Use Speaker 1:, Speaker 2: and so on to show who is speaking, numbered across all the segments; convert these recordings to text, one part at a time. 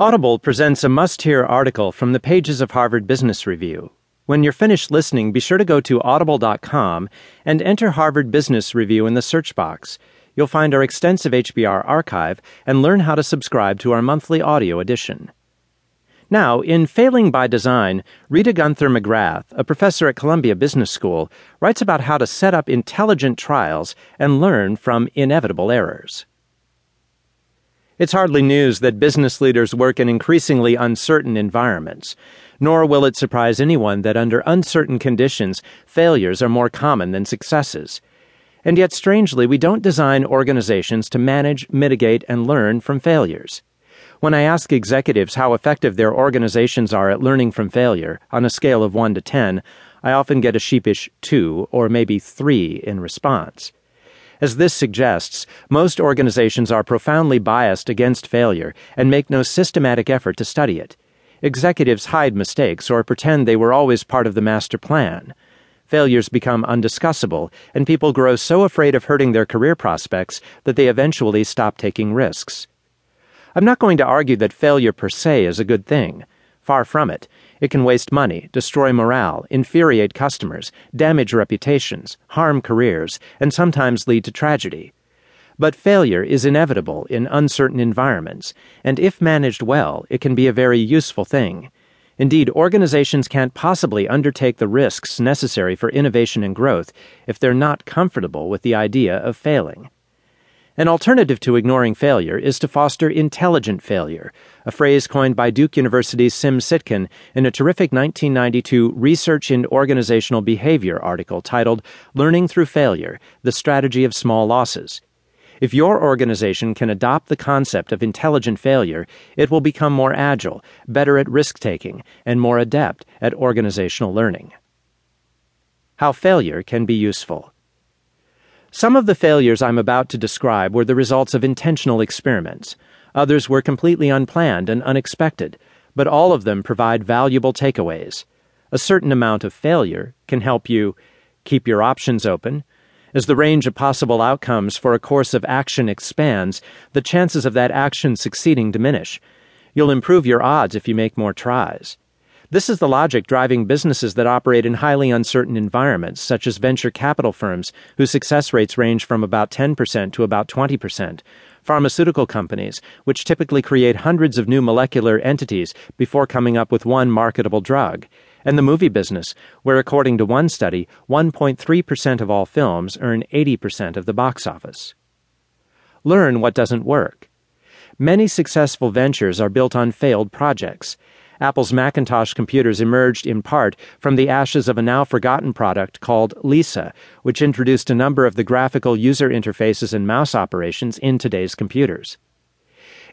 Speaker 1: Audible presents a must hear article from the pages of Harvard Business Review. When you're finished listening, be sure to go to audible.com and enter Harvard Business Review in the search box. You'll find our extensive HBR archive and learn how to subscribe to our monthly audio edition. Now, in Failing by Design, Rita Gunther McGrath, a professor at Columbia Business School, writes about how to set up intelligent trials and learn from inevitable errors. It's hardly news that business leaders work in increasingly uncertain environments, nor will it surprise anyone that under uncertain conditions, failures are more common than successes. And yet, strangely, we don't design organizations to manage, mitigate, and learn from failures. When I ask executives how effective their organizations are at learning from failure, on a scale of 1 to 10, I often get a sheepish 2 or maybe 3 in response. As this suggests, most organizations are profoundly biased against failure and make no systematic effort to study it. Executives hide mistakes or pretend they were always part of the master plan. Failures become undiscussable, and people grow so afraid of hurting their career prospects that they eventually stop taking risks. I'm not going to argue that failure per se is a good thing. Far from it. It can waste money, destroy morale, infuriate customers, damage reputations, harm careers, and sometimes lead to tragedy. But failure is inevitable in uncertain environments, and if managed well, it can be a very useful thing. Indeed, organizations can't possibly undertake the risks necessary for innovation and growth if they're not comfortable with the idea of failing. An alternative to ignoring failure is to foster intelligent failure, a phrase coined by Duke University's Sim Sitkin in a terrific 1992 Research in Organizational Behavior article titled Learning Through Failure The Strategy of Small Losses. If your organization can adopt the concept of intelligent failure, it will become more agile, better at risk taking, and more adept at organizational learning. How failure can be useful. Some of the failures I'm about to describe were the results of intentional experiments. Others were completely unplanned and unexpected, but all of them provide valuable takeaways. A certain amount of failure can help you keep your options open. As the range of possible outcomes for a course of action expands, the chances of that action succeeding diminish. You'll improve your odds if you make more tries. This is the logic driving businesses that operate in highly uncertain environments, such as venture capital firms, whose success rates range from about 10% to about 20%, pharmaceutical companies, which typically create hundreds of new molecular entities before coming up with one marketable drug, and the movie business, where, according to one study, 1.3% of all films earn 80% of the box office. Learn what doesn't work. Many successful ventures are built on failed projects. Apple's Macintosh computers emerged in part from the ashes of a now forgotten product called Lisa, which introduced a number of the graphical user interfaces and mouse operations in today's computers.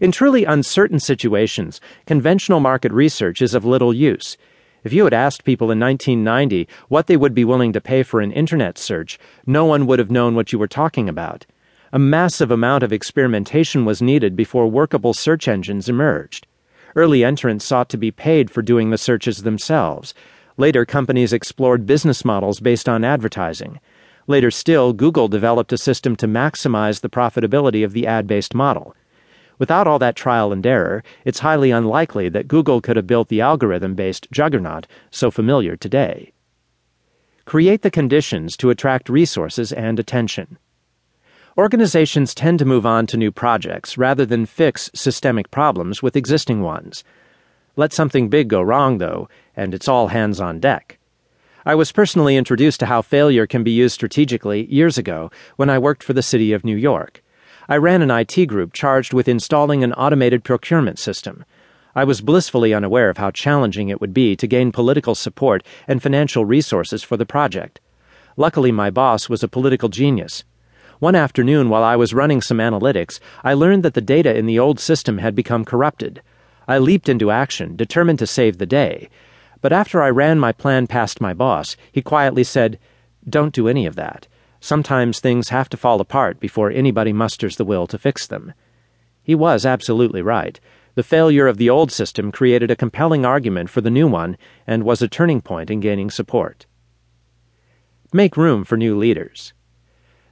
Speaker 1: In truly uncertain situations, conventional market research is of little use. If you had asked people in 1990 what they would be willing to pay for an internet search, no one would have known what you were talking about. A massive amount of experimentation was needed before workable search engines emerged. Early entrants sought to be paid for doing the searches themselves. Later, companies explored business models based on advertising. Later still, Google developed a system to maximize the profitability of the ad based model. Without all that trial and error, it's highly unlikely that Google could have built the algorithm based juggernaut so familiar today. Create the conditions to attract resources and attention. Organizations tend to move on to new projects rather than fix systemic problems with existing ones. Let something big go wrong, though, and it's all hands on deck. I was personally introduced to how failure can be used strategically years ago when I worked for the City of New York. I ran an IT group charged with installing an automated procurement system. I was blissfully unaware of how challenging it would be to gain political support and financial resources for the project. Luckily, my boss was a political genius. One afternoon, while I was running some analytics, I learned that the data in the old system had become corrupted. I leaped into action, determined to save the day. But after I ran my plan past my boss, he quietly said, Don't do any of that. Sometimes things have to fall apart before anybody musters the will to fix them. He was absolutely right. The failure of the old system created a compelling argument for the new one and was a turning point in gaining support. Make room for new leaders.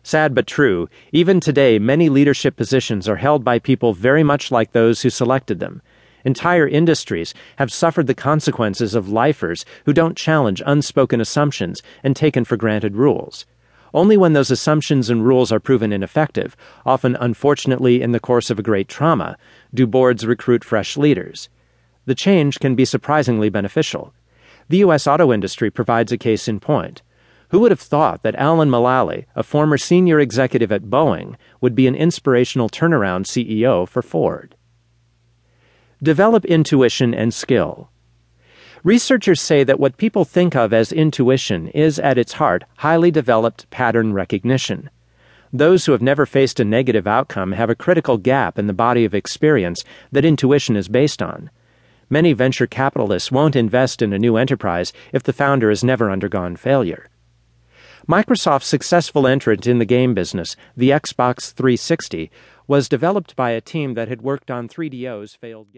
Speaker 1: Sad but true, even today many leadership positions are held by people very much like those who selected them. Entire industries have suffered the consequences of lifers who don't challenge unspoken assumptions and taken for granted rules. Only when those assumptions and rules are proven ineffective, often unfortunately in the course of a great trauma, do boards recruit fresh leaders. The change can be surprisingly beneficial. The U.S. auto industry provides a case in point. Who would have thought that Alan Mulally, a former senior executive at Boeing, would be an inspirational turnaround CEO for Ford? Develop intuition and skill. Researchers say that what people think of as intuition is, at its heart, highly developed pattern recognition. Those who have never faced a negative outcome have a critical gap in the body of experience that intuition is based on. Many venture capitalists won't invest in a new enterprise if the founder has never undergone failure. Microsoft's successful entrant in the game business, the Xbox 360, was developed by a team that had worked on 3DO's failed game.